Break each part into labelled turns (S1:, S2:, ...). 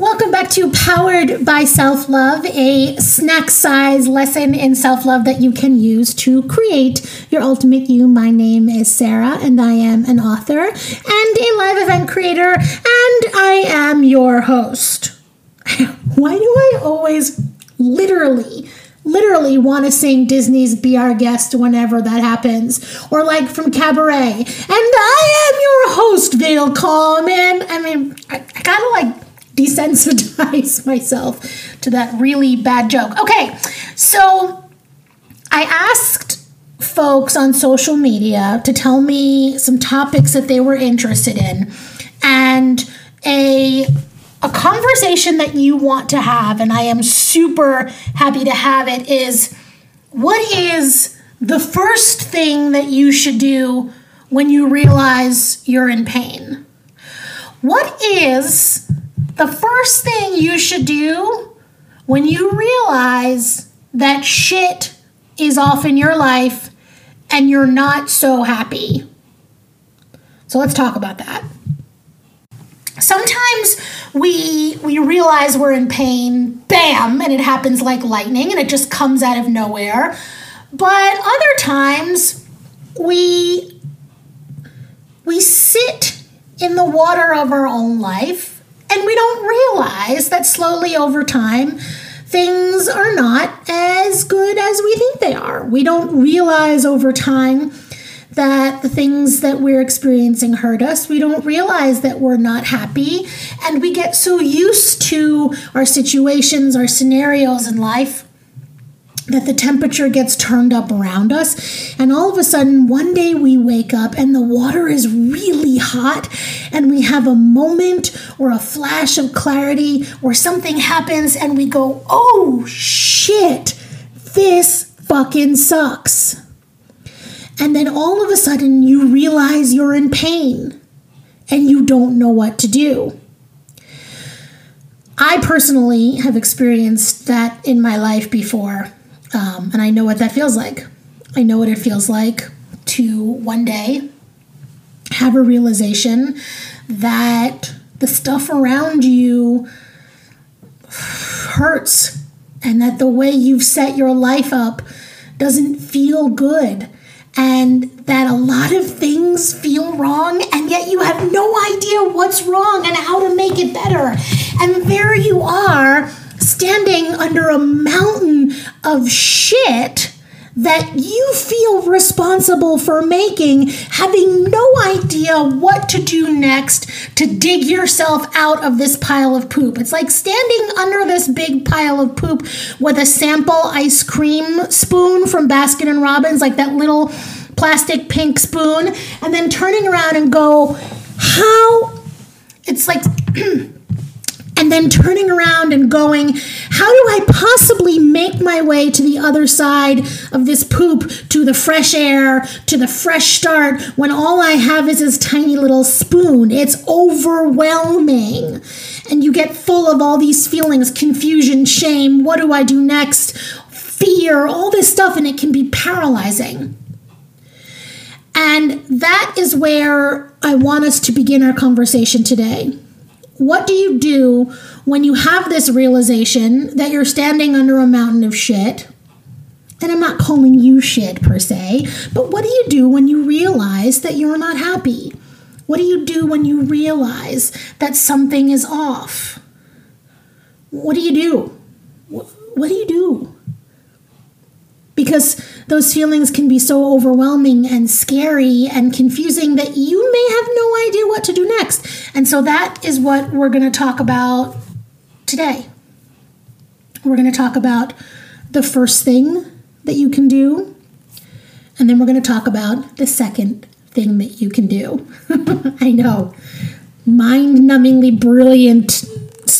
S1: Welcome back to Powered by Self Love, a snack size lesson in self love that you can use to create your ultimate you. My name is Sarah, and I am an author and a live event creator, and I am your host. Why do I always literally literally want to sing Disney's Be Our Guest whenever that happens. Or like from Cabaret. And I am your host, Vale Coleman. I mean, I, I gotta like desensitize myself to that really bad joke. Okay, so I asked folks on social media to tell me some topics that they were interested in and a a conversation that you want to have and I am super happy to have it is what is the first thing that you should do when you realize you're in pain? What is the first thing you should do when you realize that shit is off in your life and you're not so happy. So let's talk about that. Sometimes we we realize we're in pain, bam, and it happens like lightning and it just comes out of nowhere. But other times we we sit in the water of our own life and we don't realize that slowly over time, things are not as good as we think they are. We don't realize over time that the things that we're experiencing hurt us. We don't realize that we're not happy. And we get so used to our situations, our scenarios in life that the temperature gets turned up around us. And all of a sudden, one day we wake up and the water is really hot, and we have a moment or a flash of clarity, or something happens, and we go, oh shit, this fucking sucks. And then all of a sudden, you realize you're in pain and you don't know what to do. I personally have experienced that in my life before. Um, and I know what that feels like. I know what it feels like to one day have a realization that the stuff around you hurts and that the way you've set your life up doesn't feel good and that a lot of things feel wrong and yet you have no idea what's wrong and how to make it better and there you are standing under a mountain of shit that you feel responsible for making, having no idea what to do next to dig yourself out of this pile of poop. It's like standing under this big pile of poop with a sample ice cream spoon from Baskin and Robbins, like that little plastic pink spoon, and then turning around and go, how? It's like. and then turning around and going, How do I possibly make my way to the other side of this poop, to the fresh air, to the fresh start, when all I have is this tiny little spoon? It's overwhelming. And you get full of all these feelings confusion, shame, what do I do next, fear, all this stuff, and it can be paralyzing. And that is where I want us to begin our conversation today. What do you do when you have this realization that you're standing under a mountain of shit? And I'm not calling you shit per se, but what do you do when you realize that you're not happy? What do you do when you realize that something is off? What do you do? What do you do? Because those feelings can be so overwhelming and scary and confusing that you may have no idea what to do next. And so that is what we're going to talk about today. We're going to talk about the first thing that you can do, and then we're going to talk about the second thing that you can do. I know, mind numbingly brilliant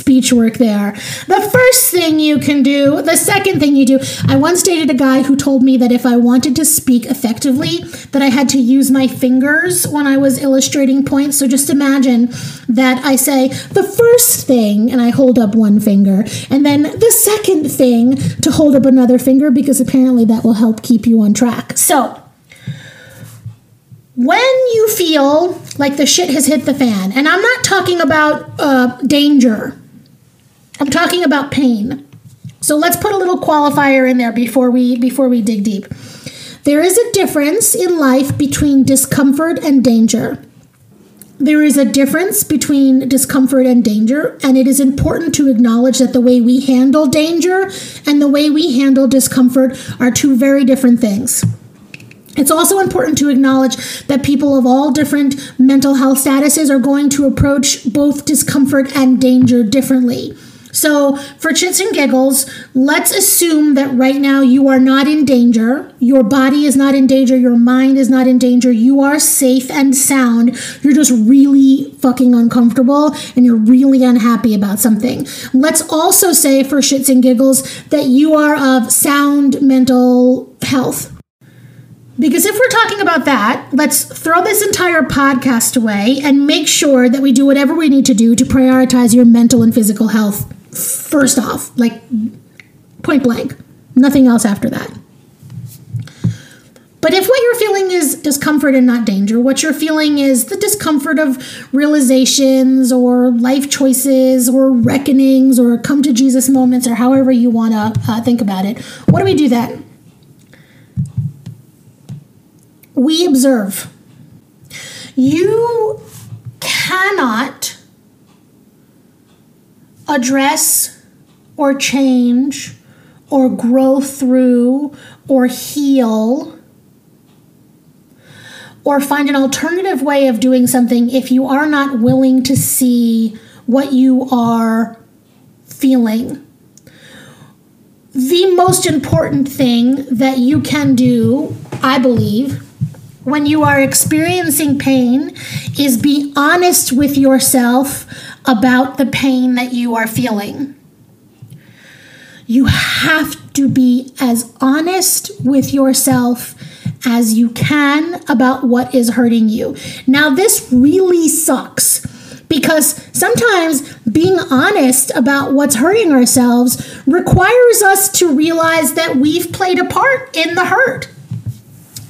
S1: speech work there. The first thing you can do, the second thing you do, I once dated a guy who told me that if I wanted to speak effectively, that I had to use my fingers when I was illustrating points. So just imagine that I say the first thing and I hold up one finger, and then the second thing to hold up another finger because apparently that will help keep you on track. So, when you feel like the shit has hit the fan, and I'm not talking about uh, danger, I'm talking about pain. So let's put a little qualifier in there before we before we dig deep. There is a difference in life between discomfort and danger. There is a difference between discomfort and danger, and it is important to acknowledge that the way we handle danger and the way we handle discomfort are two very different things. It's also important to acknowledge that people of all different mental health statuses are going to approach both discomfort and danger differently. So, for chits and giggles, let's assume that right now you are not in danger. Your body is not in danger. Your mind is not in danger. You are safe and sound. You're just really fucking uncomfortable and you're really unhappy about something. Let's also say, for shits and giggles, that you are of sound mental health. Because if we're talking about that, let's throw this entire podcast away and make sure that we do whatever we need to do to prioritize your mental and physical health first off, like point blank. Nothing else after that. But if what you're feeling is discomfort and not danger, what you're feeling is the discomfort of realizations or life choices or reckonings or come to Jesus moments or however you want to uh, think about it, what do we do then? We observe. You cannot address or change or grow through or heal or find an alternative way of doing something if you are not willing to see what you are feeling. The most important thing that you can do, I believe, when you are experiencing pain is be honest with yourself about the pain that you are feeling. You have to be as honest with yourself as you can about what is hurting you. Now, this really sucks because sometimes being honest about what's hurting ourselves requires us to realize that we've played a part in the hurt.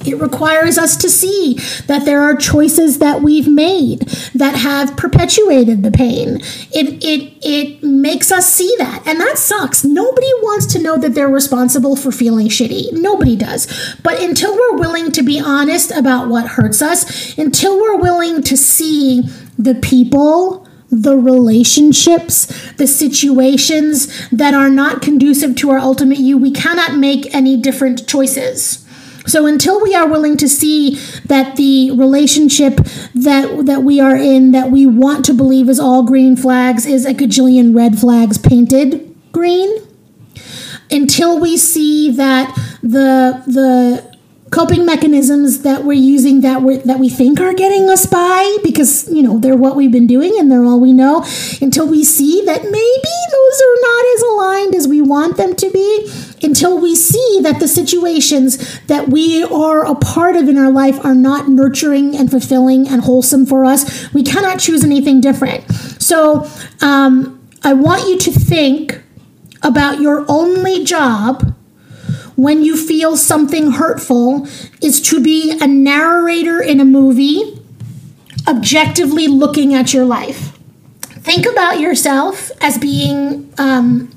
S1: It requires us to see that there are choices that we've made that have perpetuated the pain. It, it, it makes us see that. And that sucks. Nobody wants to know that they're responsible for feeling shitty. Nobody does. But until we're willing to be honest about what hurts us, until we're willing to see the people, the relationships, the situations that are not conducive to our ultimate you, we cannot make any different choices. So until we are willing to see that the relationship that that we are in that we want to believe is all green flags is a gajillion red flags painted green, until we see that the the coping mechanisms that we're using that we that we think are getting us by because you know they're what we've been doing and they're all we know until we see that maybe those are not as aligned as we want them to be until we see that the situations that we are a part of in our life are not nurturing and fulfilling and wholesome for us we cannot choose anything different. So um, i want you to think about your only job when you feel something hurtful is to be a narrator in a movie, objectively looking at your life. Think about yourself as being um,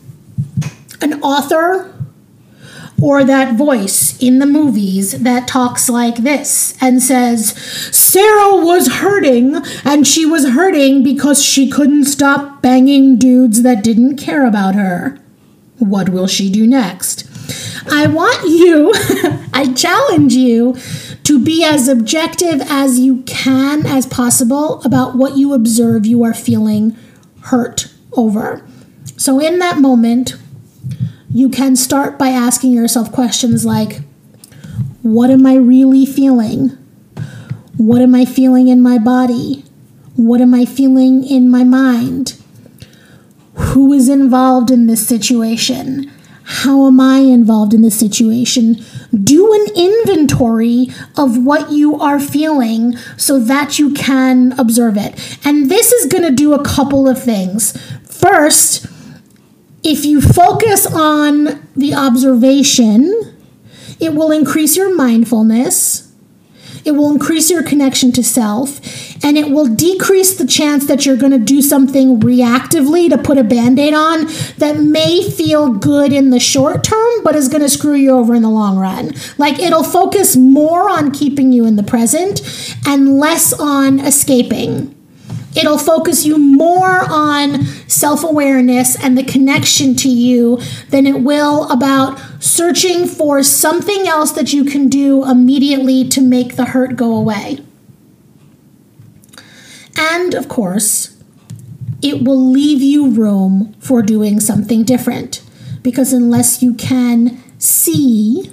S1: an author or that voice in the movies that talks like this and says, Sarah was hurting, and she was hurting because she couldn't stop banging dudes that didn't care about her. What will she do next? I want you, I challenge you to be as objective as you can as possible about what you observe you are feeling hurt over. So, in that moment, you can start by asking yourself questions like What am I really feeling? What am I feeling in my body? What am I feeling in my mind? Who is involved in this situation? How am I involved in this situation? Do an inventory of what you are feeling so that you can observe it. And this is going to do a couple of things. First, if you focus on the observation, it will increase your mindfulness. It will increase your connection to self, and it will decrease the chance that you're going to do something reactively to put a band aid on that may feel good in the short term, but is going to screw you over in the long run. Like it'll focus more on keeping you in the present and less on escaping. It'll focus you more on self awareness and the connection to you than it will about searching for something else that you can do immediately to make the hurt go away. And of course, it will leave you room for doing something different. Because unless you can see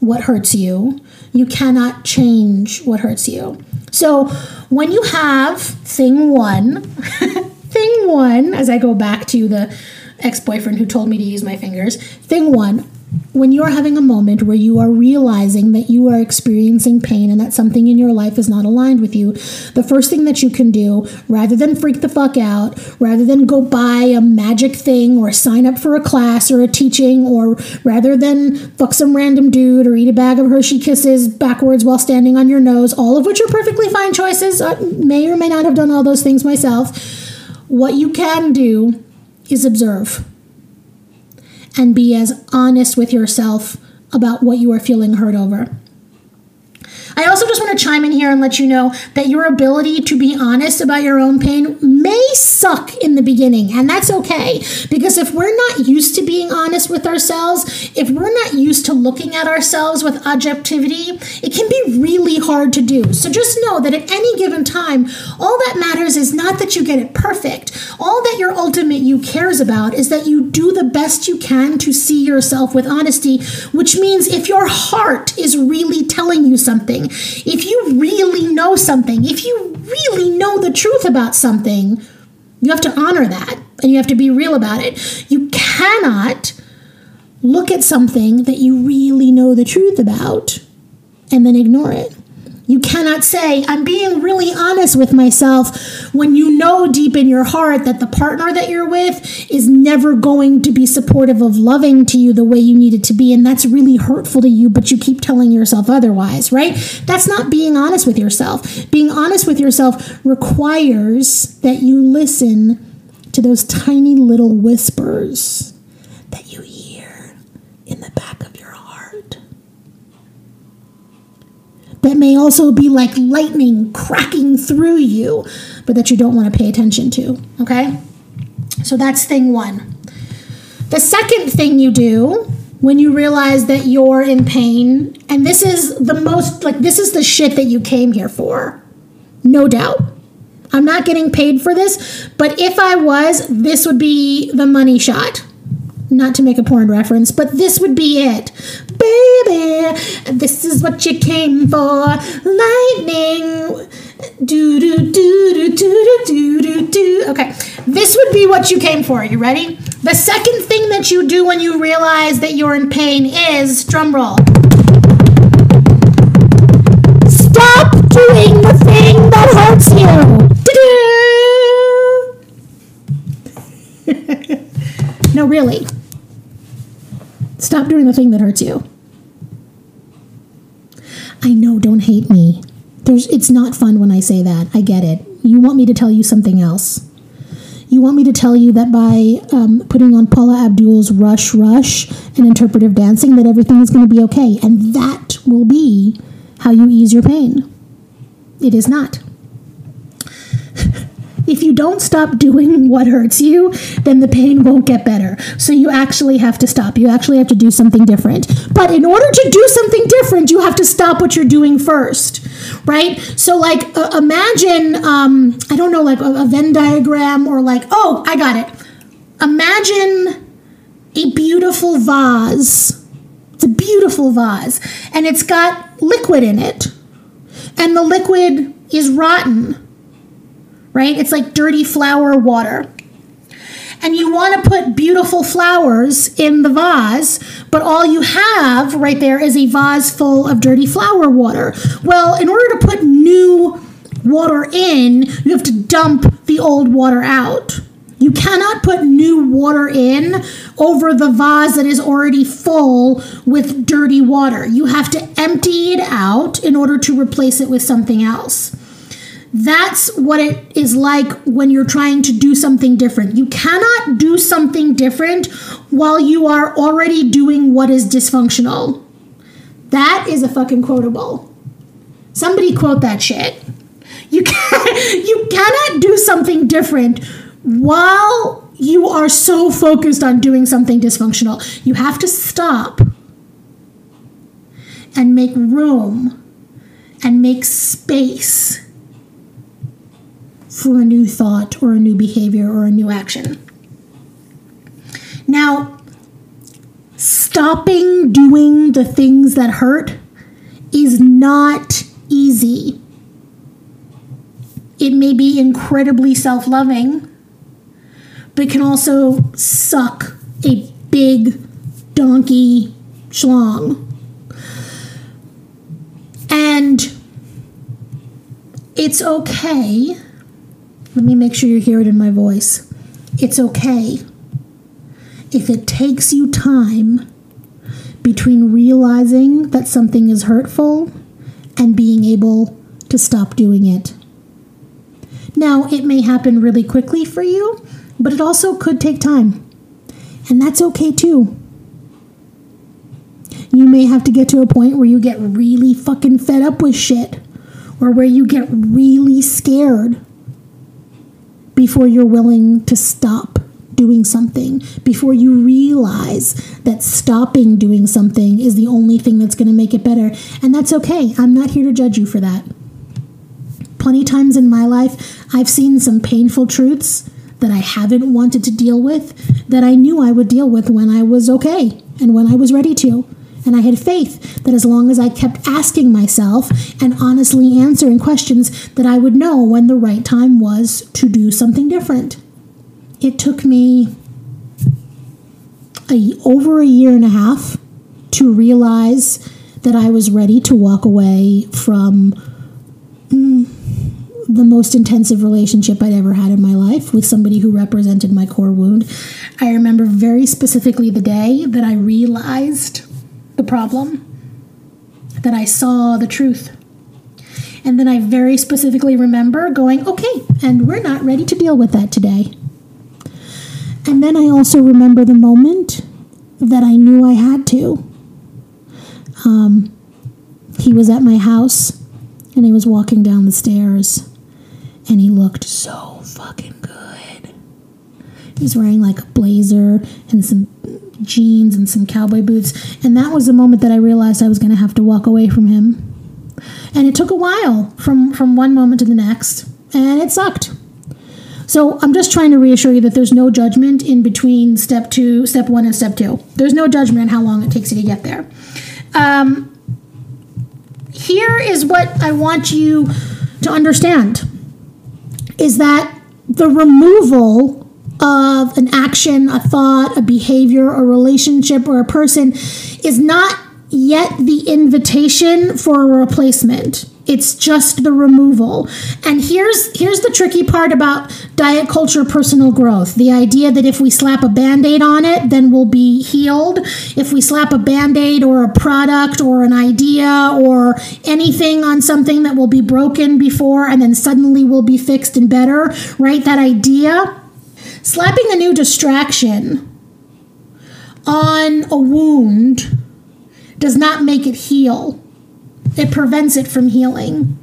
S1: what hurts you, you cannot change what hurts you. So when you have thing one, thing one, as I go back to the ex boyfriend who told me to use my fingers, thing one, when you are having a moment where you are realizing that you are experiencing pain and that something in your life is not aligned with you, the first thing that you can do, rather than freak the fuck out, rather than go buy a magic thing or sign up for a class or a teaching, or rather than fuck some random dude or eat a bag of Hershey kisses backwards while standing on your nose, all of which are perfectly fine choices, I may or may not have done all those things myself. What you can do is observe and be as honest with yourself about what you are feeling hurt over. I also just want to chime in here and let you know that your ability to be honest about your own pain may suck in the beginning, and that's okay. Because if we're not used to being honest with ourselves, if we're not used to looking at ourselves with objectivity, it can be really hard to do. So just know that at any given time, all that matters is not that you get it perfect. All that your ultimate you cares about is that you do the best you can to see yourself with honesty, which means if your heart is really telling you if you really know something, if you really know the truth about something, you have to honor that and you have to be real about it. You cannot look at something that you really know the truth about and then ignore it. You cannot say, I'm being really honest with myself when you know deep in your heart that the partner that you're with is never going to be supportive of loving to you the way you need it to be. And that's really hurtful to you, but you keep telling yourself otherwise, right? That's not being honest with yourself. Being honest with yourself requires that you listen to those tiny little whispers that you hear in the back of that may also be like lightning cracking through you, but that you don't want to pay attention to. Okay? So that's thing one. The second thing you do when you realize that you're in pain, and this is the most, like, this is the shit that you came here for, no doubt. I'm not getting paid for this, but if I was, this would be the money shot not to make a porn reference, but this would be it. Baby, this is what you came for. Lightning. Do do do do do do do do. Okay, this would be what you came for. You ready? The second thing that you do when you realize that you're in pain is drum roll. Stop doing the thing that hurts you. no, really. Stop doing the thing that hurts you. I know, don't hate me. There's, it's not fun when I say that. I get it. You want me to tell you something else. You want me to tell you that by um, putting on Paula Abdul's Rush Rush and interpretive dancing, that everything is going to be okay. And that will be how you ease your pain. It is not. If you don't stop doing what hurts you, then the pain won't get better. So you actually have to stop. You actually have to do something different. But in order to do something different, you have to stop what you're doing first, right? So, like, uh, imagine, um, I don't know, like a, a Venn diagram or like, oh, I got it. Imagine a beautiful vase. It's a beautiful vase, and it's got liquid in it, and the liquid is rotten right? It's like dirty flower water. And you want to put beautiful flowers in the vase, but all you have right there is a vase full of dirty flower water. Well, in order to put new water in, you have to dump the old water out. You cannot put new water in over the vase that is already full with dirty water. You have to empty it out in order to replace it with something else. That's what it is like when you're trying to do something different. You cannot do something different while you are already doing what is dysfunctional. That is a fucking quotable. Somebody quote that shit. You can you cannot do something different while you are so focused on doing something dysfunctional. You have to stop and make room and make space for a new thought or a new behavior or a new action. Now, stopping doing the things that hurt is not easy. It may be incredibly self loving, but can also suck a big donkey schlong. And it's okay let me make sure you hear it in my voice. It's okay if it takes you time between realizing that something is hurtful and being able to stop doing it. Now, it may happen really quickly for you, but it also could take time. And that's okay too. You may have to get to a point where you get really fucking fed up with shit, or where you get really scared before you're willing to stop doing something, before you realize that stopping doing something is the only thing that's going to make it better. And that's okay. I'm not here to judge you for that. Plenty times in my life, I've seen some painful truths that I haven't wanted to deal with that I knew I would deal with when I was okay and when I was ready to. And I had faith that as long as I kept asking myself and honestly answering questions, that I would know when the right time was to do something different. It took me a, over a year and a half to realize that I was ready to walk away from mm, the most intensive relationship I'd ever had in my life with somebody who represented my core wound. I remember very specifically the day that I realized the problem, that I saw the truth. And then I very specifically remember going, okay, and we're not ready to deal with that today. And then I also remember the moment that I knew I had to. Um, he was at my house and he was walking down the stairs and he looked so fucking good. He was wearing like a blazer and some jeans and some cowboy boots. And that was the moment that I realized I was going to have to walk away from him. And it took a while from, from one moment to the next, and it sucked. So I'm just trying to reassure you that there's no judgment in between step two, step one, and step two. There's no judgment on how long it takes you to get there. Um, here is what I want you to understand is that the removal of an action, a thought, a behavior, a relationship, or a person is not yet the invitation for a replacement. It's just the removal. And here's here's the tricky part about diet culture personal growth. The idea that if we slap a band-aid on it, then we'll be healed. If we slap a band-aid or a product or an idea or anything on something that will be broken before and then suddenly will be fixed and better, right? That idea Slapping a new distraction on a wound does not make it heal, it prevents it from healing.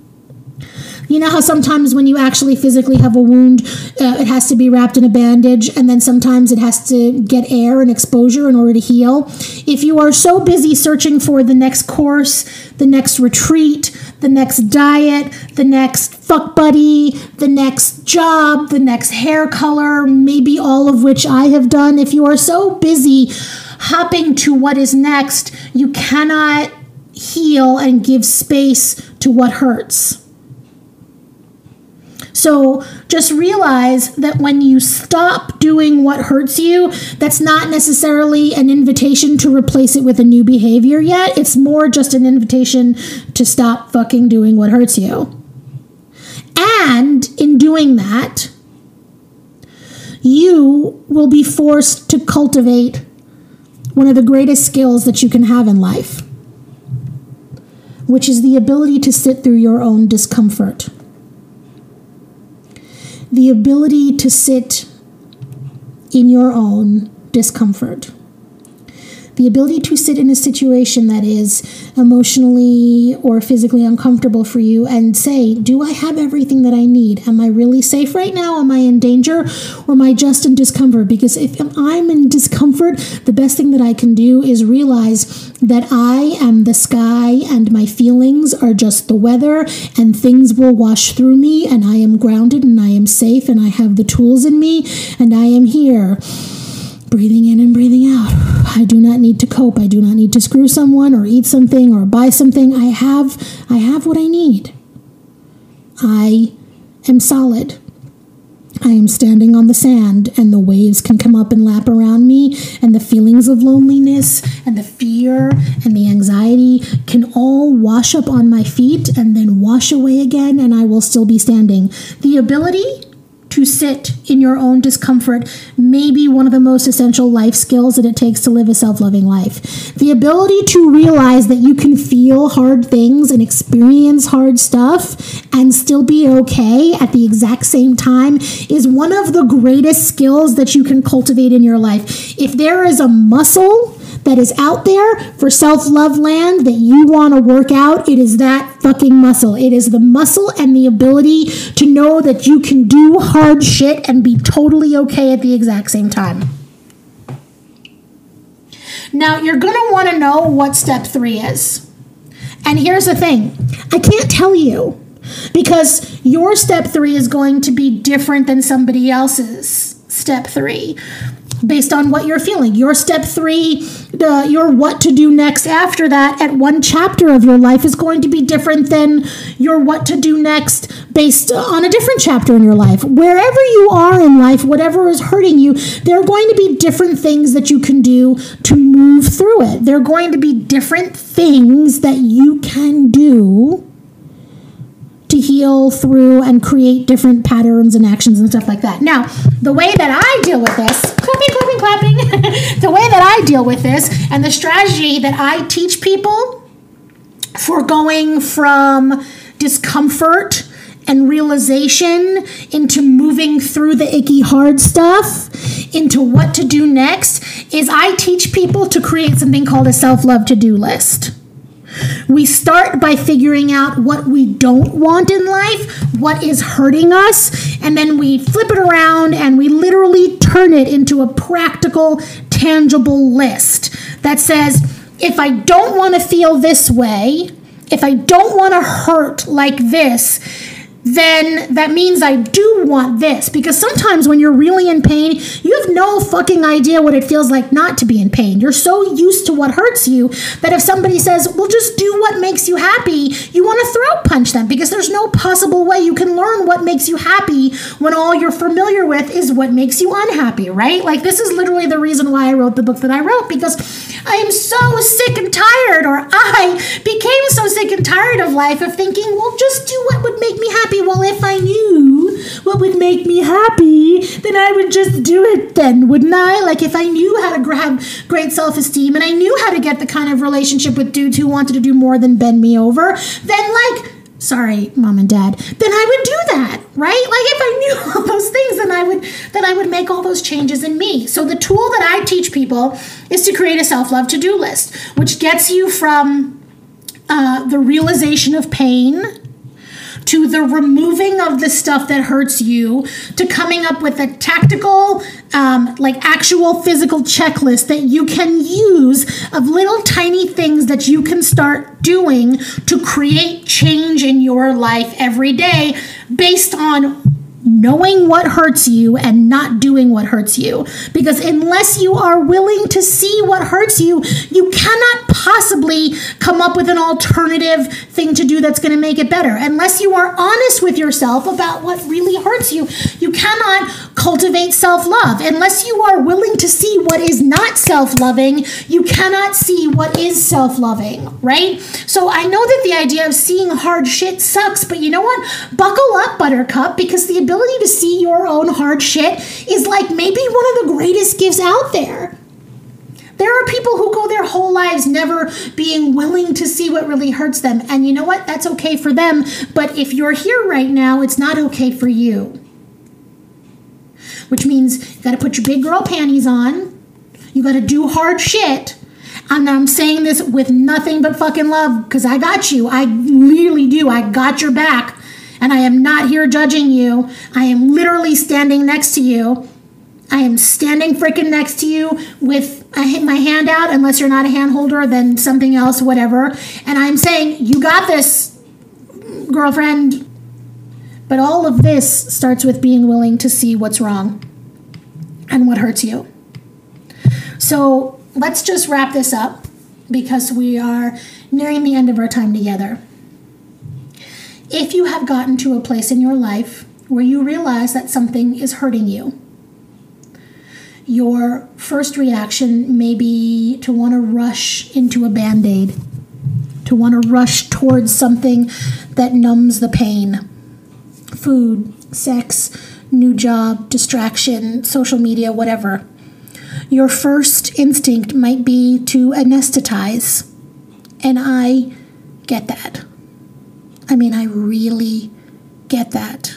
S1: You know how sometimes when you actually physically have a wound, uh, it has to be wrapped in a bandage, and then sometimes it has to get air and exposure in order to heal? If you are so busy searching for the next course, the next retreat, the next diet, the next fuck buddy, the next job, the next hair color, maybe all of which I have done. If you are so busy hopping to what is next, you cannot heal and give space to what hurts. So just realize that when you stop doing what hurts you, that's not necessarily an invitation to replace it with a new behavior yet. It's more just an invitation to stop fucking doing what hurts you. And in doing that, you will be forced to cultivate one of the greatest skills that you can have in life, which is the ability to sit through your own discomfort. The ability to sit in your own discomfort the ability to sit in a situation that is emotionally or physically uncomfortable for you and say, Do I have everything that I need? Am I really safe right now? Am I in danger? Or am I just in discomfort? Because if I'm in discomfort, the best thing that I can do is realize that I am the sky and my feelings are just the weather and things will wash through me and I am grounded and I am safe and I have the tools in me and I am here breathing in and breathing out. I do not need to cope. I do not need to screw someone or eat something or buy something. I have I have what I need. I am solid. I am standing on the sand, and the waves can come up and lap around me, and the feelings of loneliness, and the fear, and the anxiety can all wash up on my feet and then wash away again, and I will still be standing. The ability to sit in your own discomfort may be one of the most essential life skills that it takes to live a self loving life. The ability to realize that you can feel hard things and experience hard stuff and still be okay at the exact same time is one of the greatest skills that you can cultivate in your life. If there is a muscle, that is out there for self love land that you want to work out, it is that fucking muscle. It is the muscle and the ability to know that you can do hard shit and be totally okay at the exact same time. Now, you're going to want to know what step three is. And here's the thing I can't tell you because your step three is going to be different than somebody else's step three based on what you're feeling. Your step three, the, your what to do next after that at one chapter of your life is going to be different than your what to do next based on a different chapter in your life. Wherever you are in life, whatever is hurting you, there are going to be different things that you can do to move through it. There are going to be different things that you can do to heal through and create different patterns and actions and stuff like that. Now, the way that I deal with this, clapping, clapping, clapping, the way that I deal with this and the strategy that I teach people for going from discomfort and realization into moving through the icky hard stuff into what to do next is I teach people to create something called a self love to do list. We start by figuring out what we don't want in life, what is hurting us, and then we flip it around and we literally turn it into a practical, tangible list that says, if I don't want to feel this way, if I don't want to hurt like this, then that means I do want this. Because sometimes when you're really in pain, you have no fucking idea what it feels like not to be in pain. You're so used to what hurts you that if somebody says, well, just do what makes you happy, you want to throat punch them because there's no possible way you can learn what makes you happy when all you're familiar with is what makes you unhappy, right? Like, this is literally the reason why I wrote the book that I wrote because I am so sick and tired, or I became so sick and tired of life of thinking, well, just do what would make me happy happy. Well, if I knew what would make me happy, then I would just do it then, wouldn't I? Like if I knew how to grab great self esteem and I knew how to get the kind of relationship with dudes who wanted to do more than bend me over, then like sorry mom and dad then i would do that right like if i knew all those things then i would then i would make all those changes in me so the tool that i teach people is to create a self-love to-do list which gets you from uh, the realization of pain to the removing of the stuff that hurts you to coming up with a tactical um, like actual physical checklist that you can use of little tiny things that you can start doing to create change in your life every day based on knowing what hurts you and not doing what hurts you. Because unless you are willing to see what hurts you, you cannot possibly come up with an alternative thing to do that's going to make it better. Unless you are honest with yourself about what really hurts you, you cannot cultivate self love. Unless you are willing to see what is not self loving, you cannot see what is self loving, right? So I know that the idea of seeing hard shit sucks, but you know what? Buckle up, Buttercup, because the ability to see your own hard shit is like maybe one of the greatest gifts out there. There are people who go their whole lives never being willing to see what really hurts them. And you know what? That's okay for them. But if you're here right now, it's not okay for you. Which means you got to put your big girl panties on. You got to do hard shit. And I'm saying this with nothing but fucking love because I got you. I really do. I got your back. And I am not here judging you. I am literally standing next to you I am standing freaking next to you with my hand out, unless you're not a hand holder, then something else, whatever. And I'm saying, you got this, girlfriend. But all of this starts with being willing to see what's wrong and what hurts you. So let's just wrap this up because we are nearing the end of our time together. If you have gotten to a place in your life where you realize that something is hurting you, your first reaction may be to want to rush into a band aid, to want to rush towards something that numbs the pain food, sex, new job, distraction, social media, whatever. Your first instinct might be to anesthetize. And I get that. I mean, I really get that.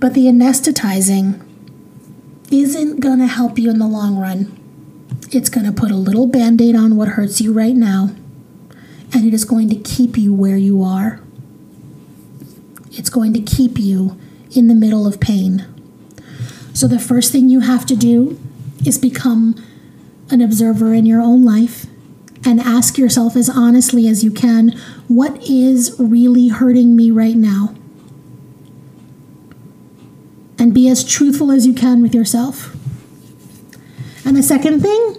S1: But the anesthetizing isn't going to help you in the long run. It's going to put a little band aid on what hurts you right now, and it is going to keep you where you are. It's going to keep you in the middle of pain. So, the first thing you have to do is become an observer in your own life and ask yourself as honestly as you can what is really hurting me right now? and be as truthful as you can with yourself. And the second thing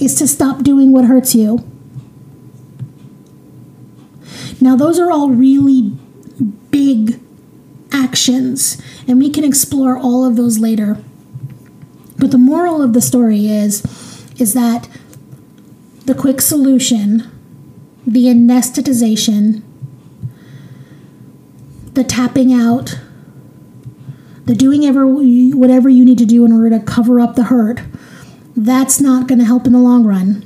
S1: is to stop doing what hurts you. Now, those are all really big actions, and we can explore all of those later. But the moral of the story is is that the quick solution, the anesthetization, the tapping out, the doing ever whatever you need to do in order to cover up the hurt, that's not going to help in the long run.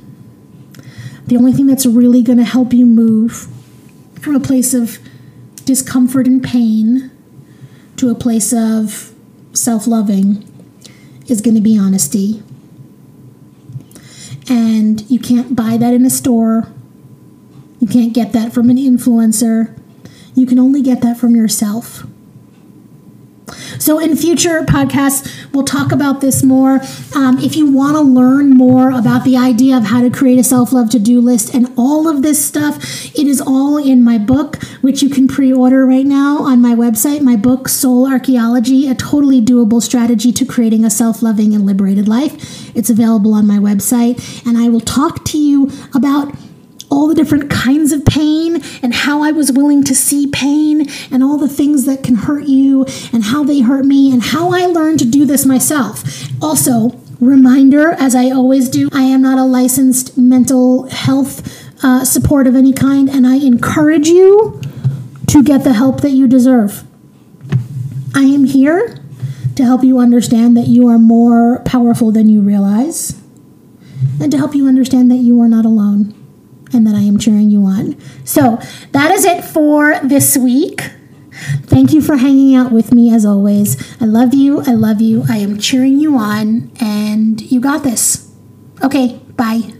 S1: The only thing that's really going to help you move from a place of discomfort and pain to a place of self loving is going to be honesty. And you can't buy that in a store. You can't get that from an influencer. You can only get that from yourself. So, in future podcasts, we'll talk about this more. Um, if you want to learn more about the idea of how to create a self love to do list and all of this stuff, it is all in my book, which you can pre order right now on my website. My book, Soul Archaeology, a totally doable strategy to creating a self loving and liberated life. It's available on my website. And I will talk to you about all the different kinds of pain and how I was willing to see pain and all the things that can hurt you and how they hurt me and how I learned to do this myself. Also, reminder, as I always do, I am not a licensed mental health uh, support of any kind, and I encourage you to get the help that you deserve. I am here to help you understand that you are more powerful than you realize and to help you understand that you are not alone and that I am cheering you on. So that is it for this week. Thank you for hanging out with me as always. I love you. I love you. I am cheering you on, and you got this. Okay, bye.